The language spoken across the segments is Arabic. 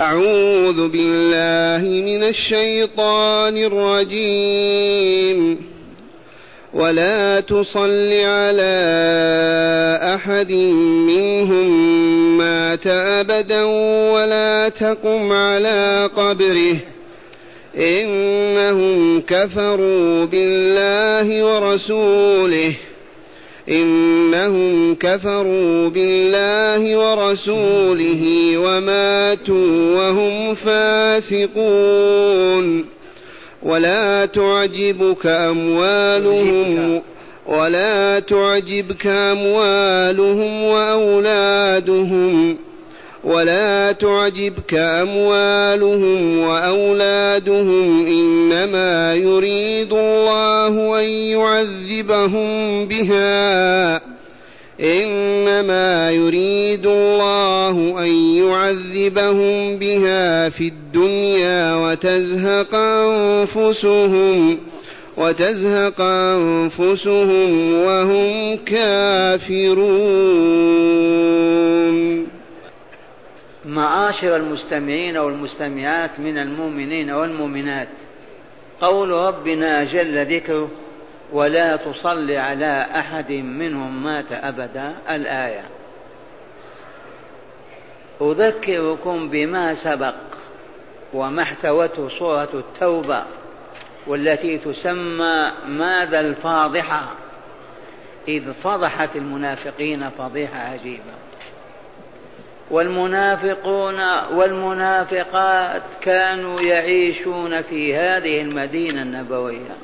أعوذ بالله من الشيطان الرجيم. ولا تصل على أحد منهم مات أبدا ولا تقم على قبره. إنهم كفروا بالله ورسوله. إنهم كفروا بالله ورسوله وماتوا وهم فاسقون. ولا تعجبك أموالهم ولا تعجبك أموالهم وأولادهم. ولا تعجبك أموالهم وأولادهم إنما يريد الله أن يعذبهم بها. إنما يريد الله أن يعذبهم بها في الدنيا وتزهق أنفسهم وتزهق أنفسهم وهم كافرون. معاشر المستمعين والمستمعات من المؤمنين والمؤمنات. قول ربنا جل ذكره ولا تصل على أحد منهم مات أبدا الآية. أذكركم بما سبق وما احتوته سورة التوبة والتي تسمى ماذا الفاضحة؟ إذ فضحت المنافقين فضيحة عجيبة. والمنافقون والمنافقات كانوا يعيشون في هذه المدينة النبوية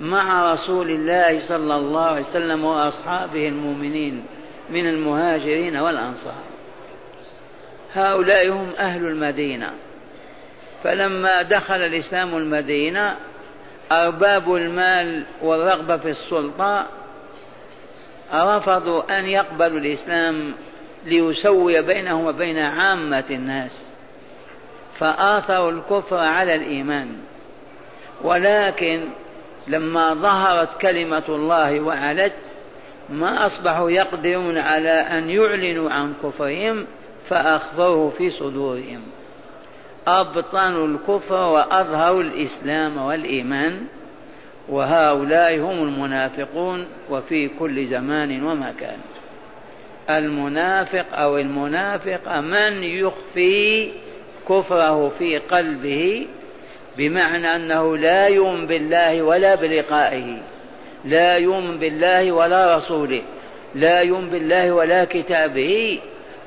مع رسول الله صلى الله عليه وسلم وأصحابه المؤمنين من المهاجرين والأنصار. هؤلاء هم أهل المدينة. فلما دخل الإسلام المدينة أرباب المال والرغبة في السلطة رفضوا أن يقبلوا الإسلام ليسوي بينهم وبين عامة الناس فآثروا الكفر على الإيمان. ولكن لما ظهرت كلمة الله وعلت ما أصبحوا يقدرون على أن يعلنوا عن كفرهم فأخفوه في صدورهم. أبطنوا الكفر وأظهروا الإسلام والإيمان وهؤلاء هم المنافقون وفي كل زمان ومكان. المنافق أو المنافق من يخفي كفره في قلبه بمعنى أنه لا يؤمن بالله ولا بلقائه لا يؤمن بالله ولا رسوله لا يؤمن بالله ولا كتابه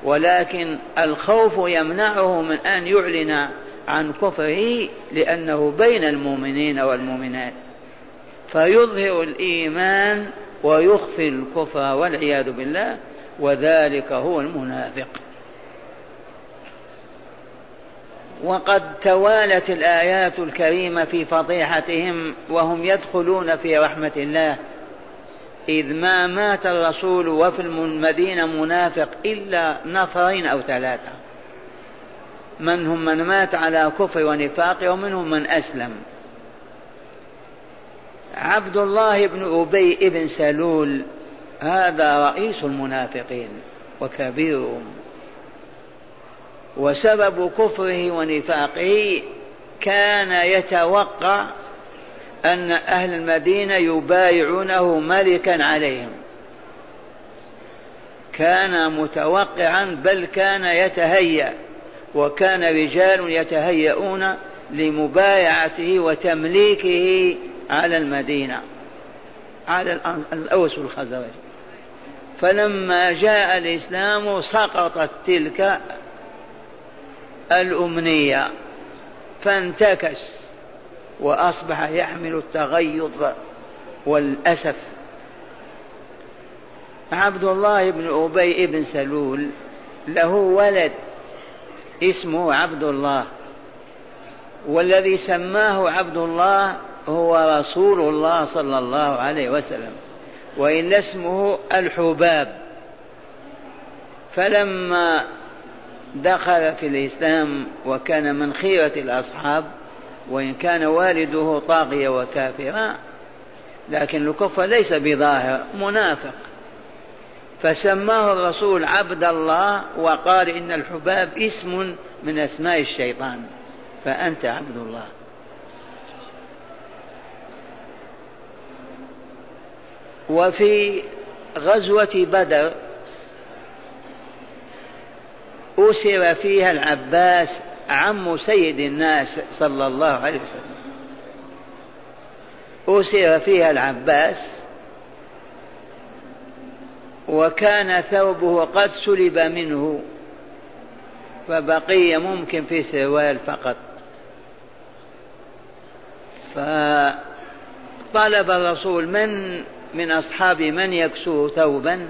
ولكن الخوف يمنعه من أن يعلن عن كفره لأنه بين المؤمنين والمؤمنات. فيظهر الإيمان ويخفي الكفر والعياذ بالله. وذلك هو المنافق. وقد توالت الآيات الكريمة في فضيحتهم وهم يدخلون في رحمة الله. إذ ما مات الرسول وفي المدينة منافق إلا نفرين أو ثلاثة. منهم من مات على كفر ونفاق ومنهم من أسلم. عبد الله بن أبي بن سلول هذا رئيس المنافقين وكبيرهم وسبب كفره ونفاقه كان يتوقع أن أهل المدينة يبايعونه ملكا عليهم. كان متوقعا بل كان يتهيأ وكان رجال يتهيئون لمبايعته وتمليكه على المدينة. على الأوس والخزرج. فلما جاء الإسلام سقطت تلك الأمنية فانتكس وأصبح يحمل التغيظ والأسف. عبد الله بن أبي بن سلول له ولد اسمه عبد الله والذي سماه عبد الله هو رسول الله صلى الله عليه وسلم. وإن اسمه الحباب. فلما دخل في الإسلام وكان من خيرة الأصحاب وإن كان والده طاغية وكافرا لكن الكفر ليس بظاهر منافق. فسماه الرسول عبد الله وقال إن الحباب اسم من أسماء الشيطان فأنت عبد الله. وفي غزوة بدر أسر فيها العباس عم سيد الناس صلى الله عليه وسلم. أسر فيها العباس وكان ثوبه قد سلب منه فبقي ممكن في سروال فقط. فطلب الرسول من من أصحاب من يكسوه ثوبا.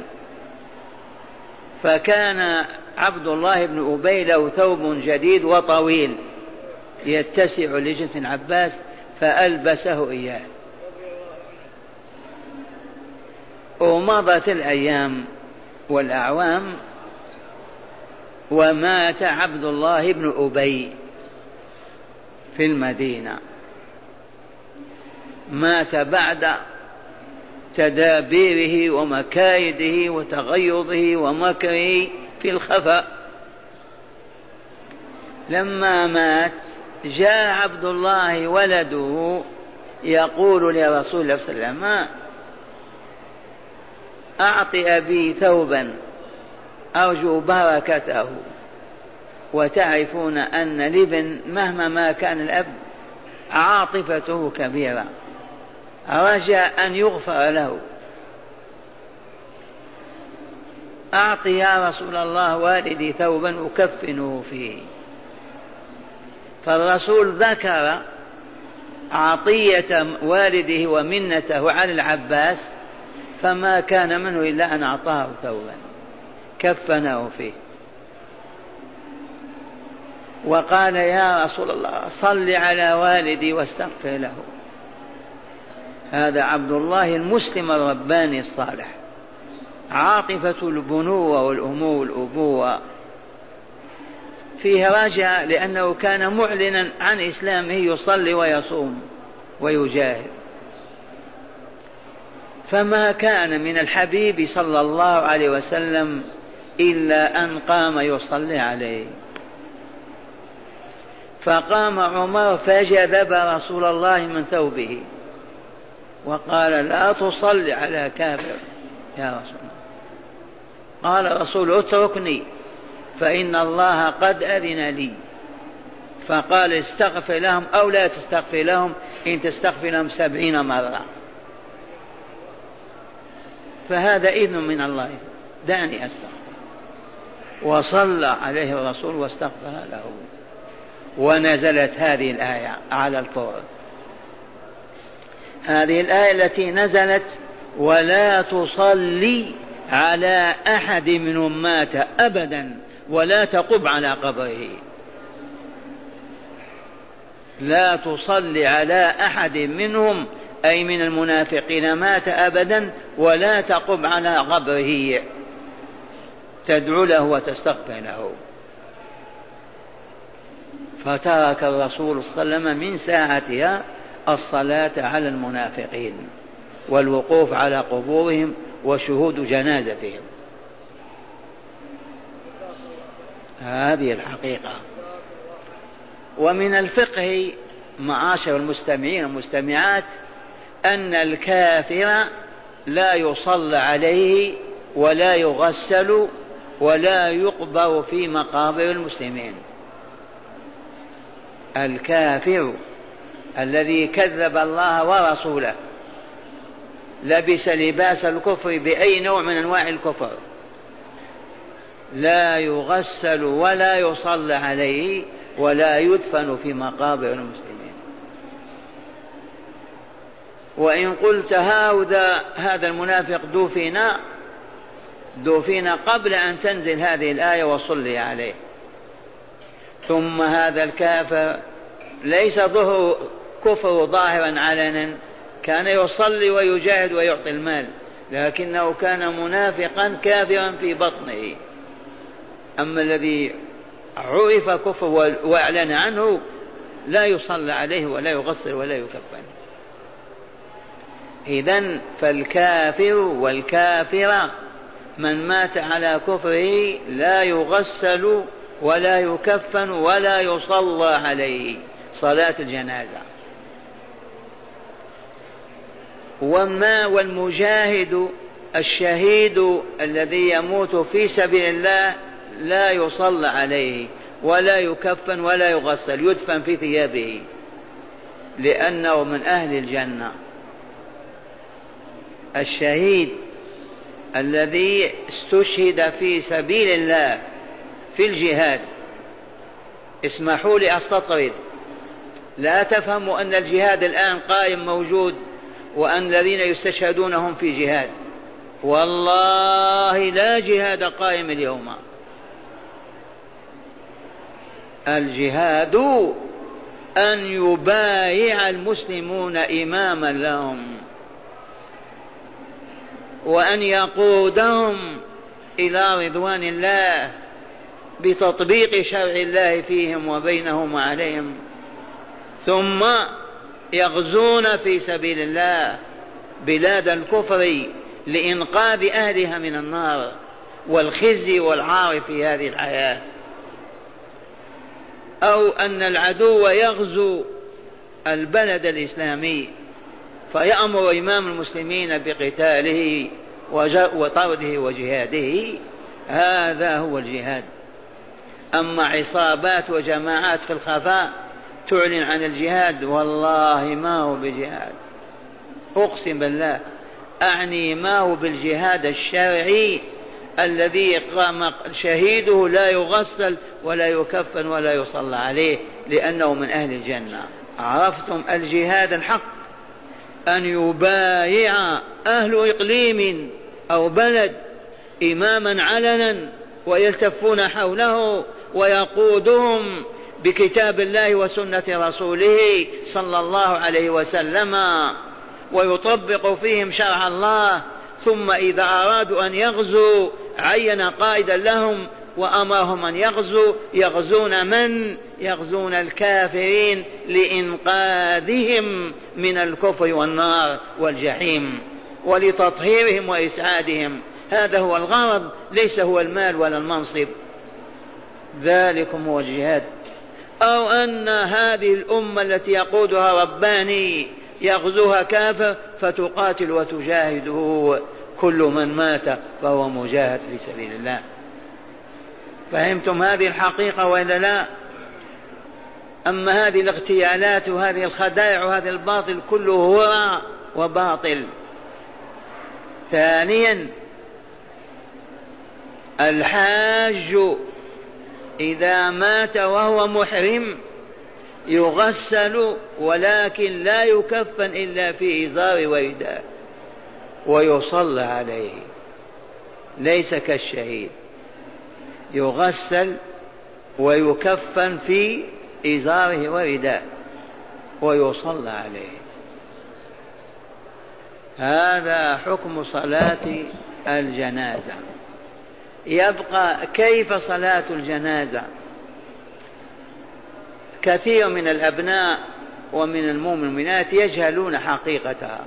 فكان عبد الله بن أبي له ثوب جديد وطويل يتسع لجنة عباس فألبسه إياه. ومضت الأيام والأعوام ومات عبد الله بن أبي في المدينة. مات بعد تدابيره ومكايده وتغيظه ومكره في الخفاء لما مات جاء عبد الله ولده يقول لرسول الله صلى الله عليه وسلم أعط أبي ثوبا أرجو بركته. وتعرفون أن الابن مهما ما كان الأب عاطفته كبيرة. رجا أن يغفر له. أعط يا رسول الله والدي ثوبا أكفنه فيه. فالرسول ذكر عطية والده ومنته على العباس فما كان منه إلا أن أعطاه ثوبا كفنه فيه. وقال يا رسول الله صل على والدي واستغفر له. هذا عبد الله المسلم الرباني الصالح. عاطفة البنوة والأمو والأبوة فيه رجع لأنه كان معلنا عن إسلامه يصلي ويصوم ويجاهد. فما كان من الحبيب صلى الله عليه وسلم إلا أن قام يصلي عليه. فقام عمر فجذب رسول الله من ثوبه. وقال لا تصل على كافر. يا رسول الله. قال الرسول اتركني فإن الله قد أذن لي. فقال استغفر لهم أو لا تستغفر لهم إن تستغفر لهم سبعين مرة. فهذا إذن من الله. دعني أستغفر. وصلى عليه الرسول واستغفر له. ونزلت هذه الآية على الفور هذه الآية التي نزلت ولا تصلي على أحد منهم مات أبدا ولا تقب على قبره. لا تصلي على أحد منهم أي من المنافقين مات أبدا ولا تقم على قبره. تدعو له وتستغفر له. فترك الرسول صلى الله عليه وسلم من ساعتها الصلاة على المنافقين والوقوف على قبورهم وشهود جنازتهم. هذه الحقيقة. ومن الفقه معاشر المستمعين والمستمعات أن الكافر لا يصلى عليه ولا يغسل ولا يقبر في مقابر المسلمين. الكافر الذي كذب الله ورسوله. لبس لباس الكفر بأي نوع من أنواع الكفر. لا يغسل ولا يصلى عليه ولا يدفن في مقابر المسلمين. وإن قلت هذا هذا المنافق دفن دفن قبل أن تنزل هذه الآية وصلي عليه. ثم هذا الكافر ليس ظهر كفر ظاهرا علنا كان يصلي ويجاهد ويعطي المال لكنه كان منافقا كافرا في بطنه. أما الذي عرف كفر وأعلن عنه لا يصلى عليه ولا يغسل ولا يكفن إذا فالكافر والكافرة من مات على كفره لا يغسل ولا يكفن ولا يصلى عليه. صلاة الجنازة. وما والمجاهد الشهيد الذي يموت في سبيل الله لا يصلى عليه ولا يكفن ولا يغسل يدفن في ثيابه لأنه من أهل الجنة. الشهيد الذي استشهد في سبيل الله في الجهاد اسمحوا لي أستطرد. لا تفهموا أن الجهاد الآن قائم موجود وأن الذين يستشهدون هم في جهاد. والله لا جهاد قائم اليوم. الجهاد أن يبايع المسلمون إماما لهم. وأن يقودهم إلى رضوان الله بتطبيق شرع الله فيهم وبينهم وعليهم. ثم يغزون في سبيل الله بلاد الكفر لإنقاذ أهلها من النار والخزي والعار في هذه الحياة. أو أن العدو يغزو البلد الإسلامي فيأمر إمام المسلمين بقتاله وطرده وجهاده. هذا هو الجهاد. أما عصابات وجماعات في الخفاء تعلن عن الجهاد والله ما هو بجهاد. أقسم بالله أعني ما هو بالجهاد الشرعي الذي قام شهيده لا يغسل ولا يكفن ولا يصلى عليه لأنه من أهل الجنة. عرفتم الجهاد الحق؟ أن يبايع أهل إقليم أو بلد إماما علنا ويلتفون حوله ويقودهم بكتاب الله وسنة رسوله صلى الله عليه وسلم ويطبق فيهم شرع الله ثم إذا أرادوا أن يغزوا عين قائدا لهم وأمرهم أن يغزوا يغزون من؟ يغزون الكافرين لإنقاذهم من الكفر والنار والجحيم ولتطهيرهم وإسعادهم. هذا هو الغرض ليس هو المال ولا المنصب. ذلكم هو الجهاد. أو أن هذه الأمة التي يقودها رباني يغزوها كافة فتقاتل وتجاهده كل من مات فهو مجاهد في سبيل الله. فهمتم هذه الحقيقة وإلا لا؟ أما هذه الاغتيالات وهذه الخدائع وهذا الباطل كله هو وباطل. ثانيا الحاج إذا مات وهو محرم يغسل ولكن لا يكفن إلا في إزار ورداء ويصلى عليه. ليس كالشهيد. يغسل ويكفن في إزاره ورداء ويصلى عليه. هذا حكم صلاة الجنازة. يبقى كيف صلاة الجنازة؟ كثير من الأبناء ومن المؤمنات يجهلون حقيقتها.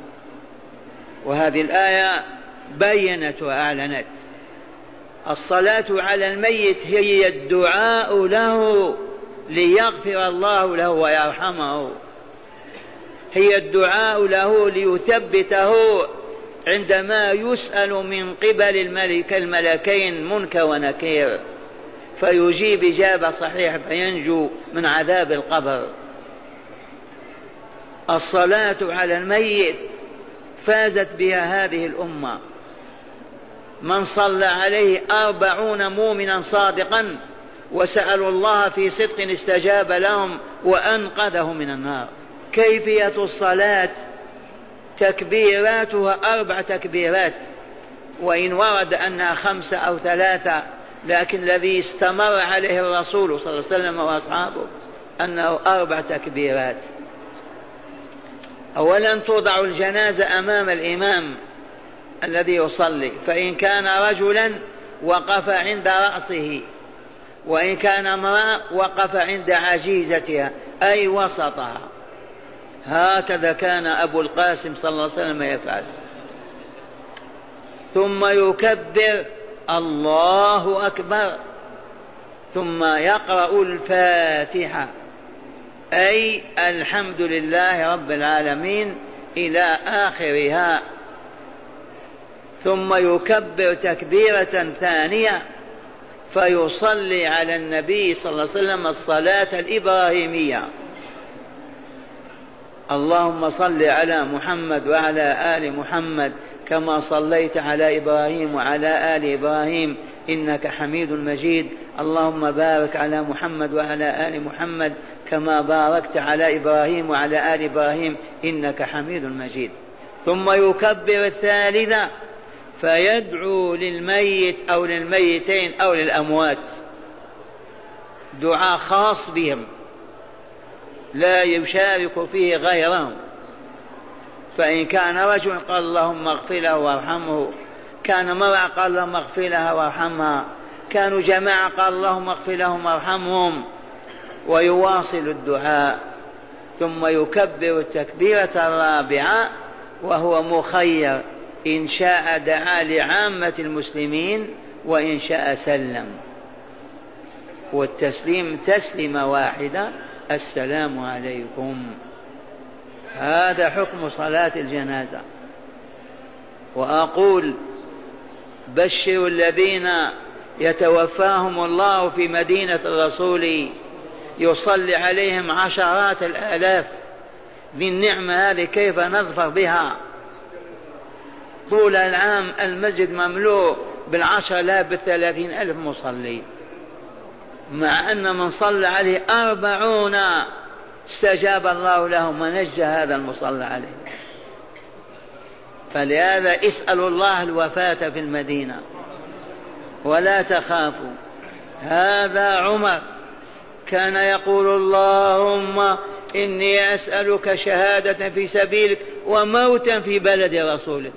وهذه الآية بينت وأعلنت. الصلاة على الميت هي الدعاء له ليغفر الله له ويرحمه. هي الدعاء له ليثبته عندما يسأل من قبل الملك الملكين منكر ونكير فيجيب إجابة صحيحة فينجو من عذاب القبر. الصلاة على الميت فازت بها هذه الأمة. من صلى عليه أربعون مؤمنا صادقا وسألوا الله في صدق استجاب لهم وأنقذه من النار. كيفية الصلاة؟ تكبيراتها أربع تكبيرات وإن ورد أنها خمسة أو ثلاثة لكن الذي استمر عليه الرسول صلى الله عليه وسلم وأصحابه أنه أربع تكبيرات. أولا توضع الجنازة أمام الإمام الذي يصلي فإن كان رجلا وقف عند رأسه وإن كان امرأة وقف عند عجيزتها أي وسطها. هكذا كان أبو القاسم صلى الله عليه وسلم يفعل. ثم يكبر الله أكبر. ثم يقرأ الفاتحة. أي الحمد لله رب العالمين إلى آخرها. ثم يكبر تكبيرة ثانية. فيصلي على النبي صلى الله عليه وسلم الصلاة الإبراهيمية. اللهم صل على محمد وعلى آل محمد كما صليت على إبراهيم وعلى آل إبراهيم إنك حميد مجيد. اللهم بارك على محمد وعلى آل محمد كما باركت على إبراهيم وعلى آل إبراهيم إنك حميد مجيد. ثم يكبر الثالثة فيدعو للميت أو للميتين أو للأموات. دعاء خاص بهم. لا يشارك فيه غيرهم فإن كان رجل قال اللهم اغفر له وارحمه كان مرأة قال اللهم اغفر لها وارحمها كانوا جماعة قال اللهم اغفر لهم وارحمهم ويواصل الدعاء ثم يكبر التكبيرة الرابعة وهو مخير إن شاء دعا لعامة المسلمين وإن شاء سلم. والتسليم تسلمة واحدة. السلام عليكم. هذا حكم صلاة الجنازة. وأقول بشروا الذين يتوفاهم الله في مدينة الرسول يصلي عليهم عشرات الآلاف بالنعمة هذه كيف نظفر بها؟ طول العام المسجد مملوء بالعشر لا بالثلاثين ألف مصلي. مع أن من صلى عليه أربعون استجاب الله لهم ونجى هذا المصلى عليه. فلهذا اسألوا الله الوفاة في المدينة. ولا تخافوا. هذا عمر كان يقول اللهم إني أسألك شهادة في سبيلك وموتا في بلد رسولك.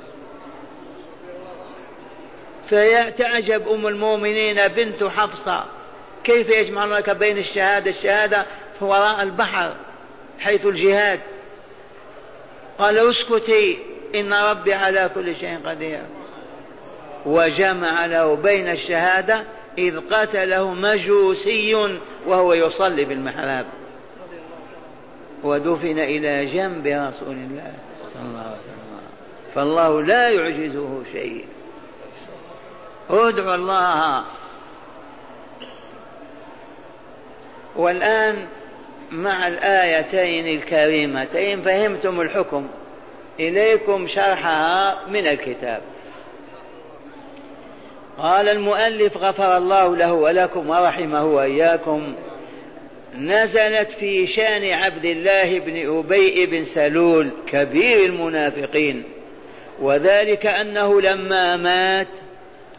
فيتعجب أم المؤمنين بنت حفصة. كيف يجمع لك بين الشهادة؟ الشهادة وراء البحر حيث الجهاد. قال اسكتي إن ربي على كل شيء قدير. وجمع له بين الشهادة إذ قتله مجوسي وهو يصلي في المحراب ودفن إلى جنب رسول الله صلى الله عليه وسلم. فالله لا يعجزه شيء. ادعوا الله والآن مع الآيتين الكريمتين فهمتم الحكم. إليكم شرحها من الكتاب. قال المؤلف غفر الله له ولكم ورحمه وإياكم. نزلت في شأن عبد الله بن أبي بن سلول كبير المنافقين. وذلك أنه لما مات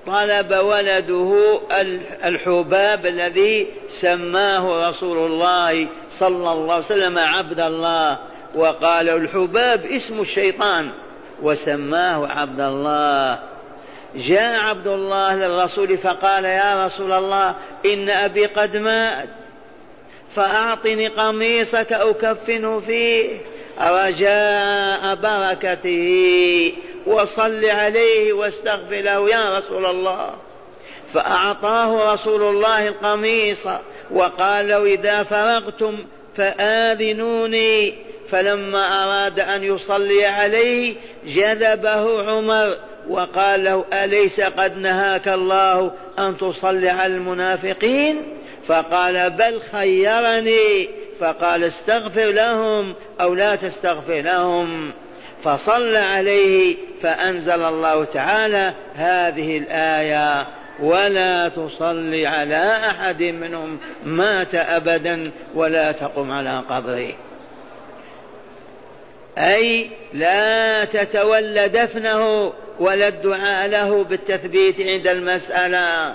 طلب ولده الحباب الذي سماه رسول الله صلى الله عليه وسلم عبد الله. وقال الحباب اسم الشيطان وسماه عبد الله. جاء عبد الله للرسول فقال يا رسول الله إن أبي قد مات فأعطني قميصك أكفنه فيه. رجاء بركته. وصل عليه واستغفر له يا رسول الله. فأعطاه رسول الله القميص وقال له إذا فرغتم فآذنوني. فلما أراد أن يصلي عليه جذبه عمر وقال له أليس قد نهاك الله أن تصلي على المنافقين؟ فقال بل خيرني. فقال استغفر لهم أو لا تستغفر لهم. فصلى عليه فأنزل الله تعالى هذه الآية ولا تصلي على أحد منهم مات أبدا ولا تقم على قبره. أي لا تتولى دفنه ولا الدعاء له بالتثبيت عند المسألة.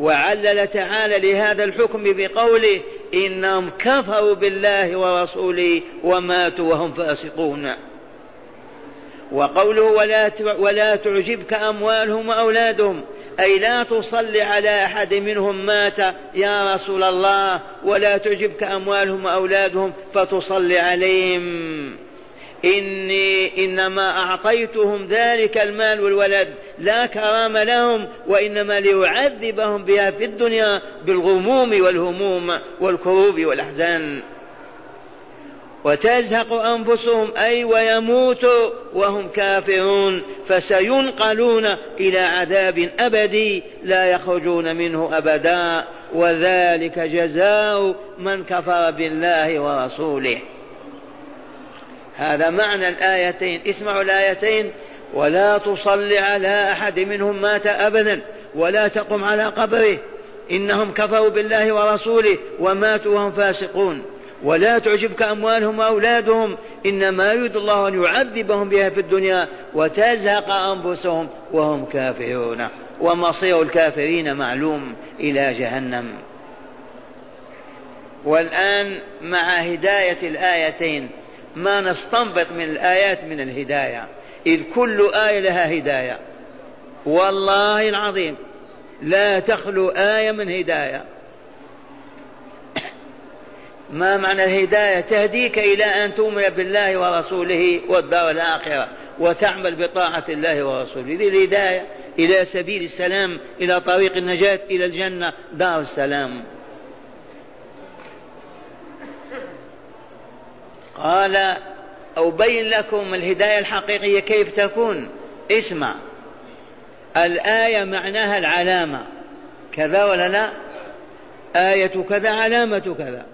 وعلل تعالى لهذا الحكم بقوله إنهم كفروا بالله ورسوله وماتوا وهم فاسقون. وقوله ولا ولا تعجبك أموالهم وأولادهم أي لا تصلي على أحد منهم مات يا رسول الله ولا تعجبك أموالهم وأولادهم فتصلي عليهم. إني إنما أعطيتهم ذلك المال والولد لا كرام لهم وإنما ليعذبهم بها في الدنيا بالغموم والهموم والكروب والأحزان. وتزهق أنفسهم أي ويموتوا وهم كافرون فسينقلون إلى عذاب أبدي لا يخرجون منه أبدا وذلك جزاء من كفر بالله ورسوله. هذا معنى الآيتين اسمعوا الآيتين. ولا تصل على أحد منهم مات أبدا ولا تقم على قبره. إنهم كفروا بالله ورسوله وماتوا وهم فاسقون. ولا تعجبك أموالهم وأولادهم. إنما يريد الله أن يعذبهم بها في الدنيا وتزهق أنفسهم وهم كافرون. ومصير الكافرين معلوم إلى جهنم. والآن مع هداية الآيتين. ما نستنبط من الآيات من الهداية. إذ كل آية لها هداية. والله العظيم. لا تخلو آية من هداية. ما معنى الهداية؟ تهديك إلى أن تؤمن بالله ورسوله والدار الآخرة وتعمل بطاعة الله ورسوله. هذه الهداية إلى سبيل السلام إلى طريق النجاة إلى الجنة. دار السلام. قال أبين لكم الهداية الحقيقية كيف تكون. اسمع. الآية معناها العلامة. كذا ولا لا؟ آية كذا علامة كذا.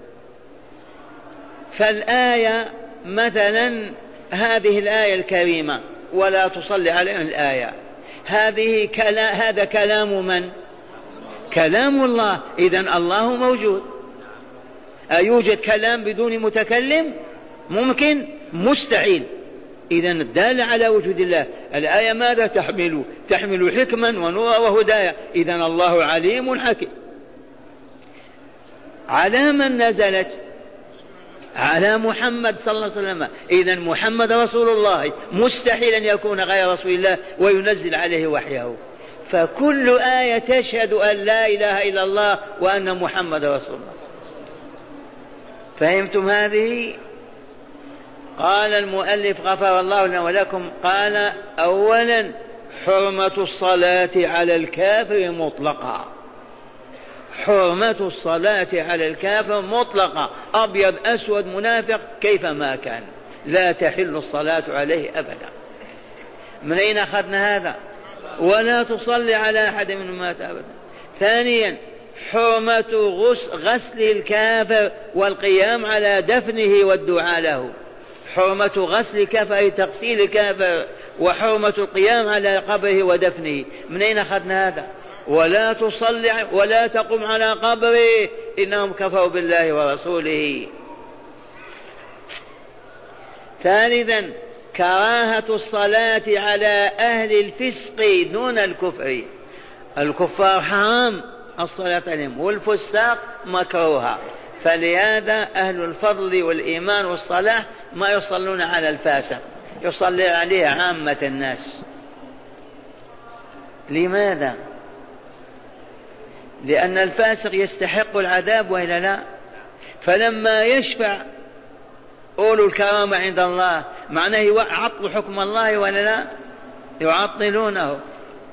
فالآية مثلا هذه الآية الكريمة ولا تصلي عليهم الآية. هذه كلا هذا كلام من؟ كلام الله. إذا الله موجود. أيوجد كلام بدون متكلم؟ ممكن مستحيل. إذا الدالة على وجود الله. الآية ماذا تحمل؟ تحمل حكما ونورا وهدايا إذا الله عليم حكيم. على من نزلت؟ على محمد صلى الله عليه وسلم. إذا محمد رسول الله. مستحيل أن يكون غير رسول الله وينزل عليه وحيه. فكل آية تشهد أن لا إله إلا الله وأن محمد رسول الله. فهمتم هذه؟ قال المؤلف غفر الله لنا ولكم قال أولا حرمة الصلاة على الكافر مطلقا حرمة الصلاة على الكافر مطلقة. أبيض أسود منافق كيفما كان. لا تحل الصلاة عليه أبدا. من أين أخذنا هذا؟ ولا تصلي على أحد منهم مات أبدا. ثانيا حرمة غسل الكافر والقيام على دفنه والدعاء له. حرمة غسل كفر تغسيل كافر وحرمة القيام على قبره ودفنه. من أين أخذنا هذا؟ ولا تصلي ولا تقم على قبره. إنهم كفروا بالله ورسوله. ثالثا كراهة الصلاة على أهل الفسق دون الكفر. الكفار حرام الصلاة عليهم. والفساق مكروها فلهذا أهل الفضل والإيمان والصلاح ما يصلون على الفاسق. يصلي عليه عامة الناس. لماذا؟ لأن الفاسق يستحق العذاب وإلا لا؟ فلما يشفع أولو الكرامة عند الله معناه يعطل حكم الله ولا لا؟ يعطلونه.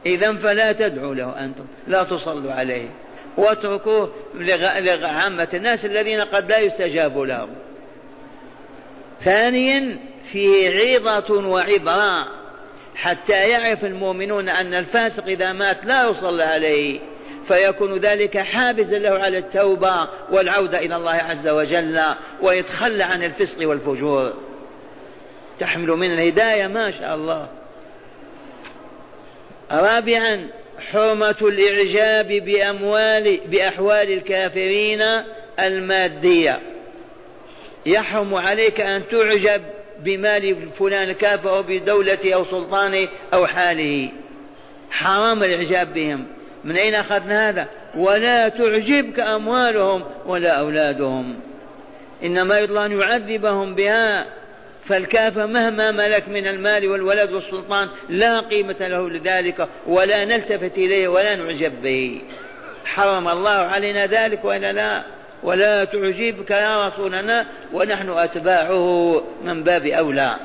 إذا فلا تدعوا له أنتم لا تصلوا عليه. واتركوه لعامة الناس الذين قد لا يستجاب لهم ثانيا فيه عظة وعبرة حتى يعرف المؤمنون أن الفاسق إذا مات لا يصلى عليه فيكون ذلك حافزا له على التوبة والعودة إلى الله عز وجل ويتخلى عن الفسق والفجور تحمل من الهداية ما شاء الله رابعا حرمة الإعجاب بأموال بأحوال الكافرين المادية. يحرم عليك أن تعجب بمال فلان كافر أو بدولته أو سلطانه أو حاله. حرام الإعجاب بهم. من أين أخذنا هذا؟ ولا تعجبك أموالهم ولا أولادهم. إنما الله أن يعذبهم بها فالكافر مهما ملك من المال والولد والسلطان لا قيمة له لذلك ولا نلتفت إليه ولا نعجب به. حرم الله علينا ذلك وإلا لا؟ ولا تعجبك يا رسولنا ونحن أتباعه من باب أولى.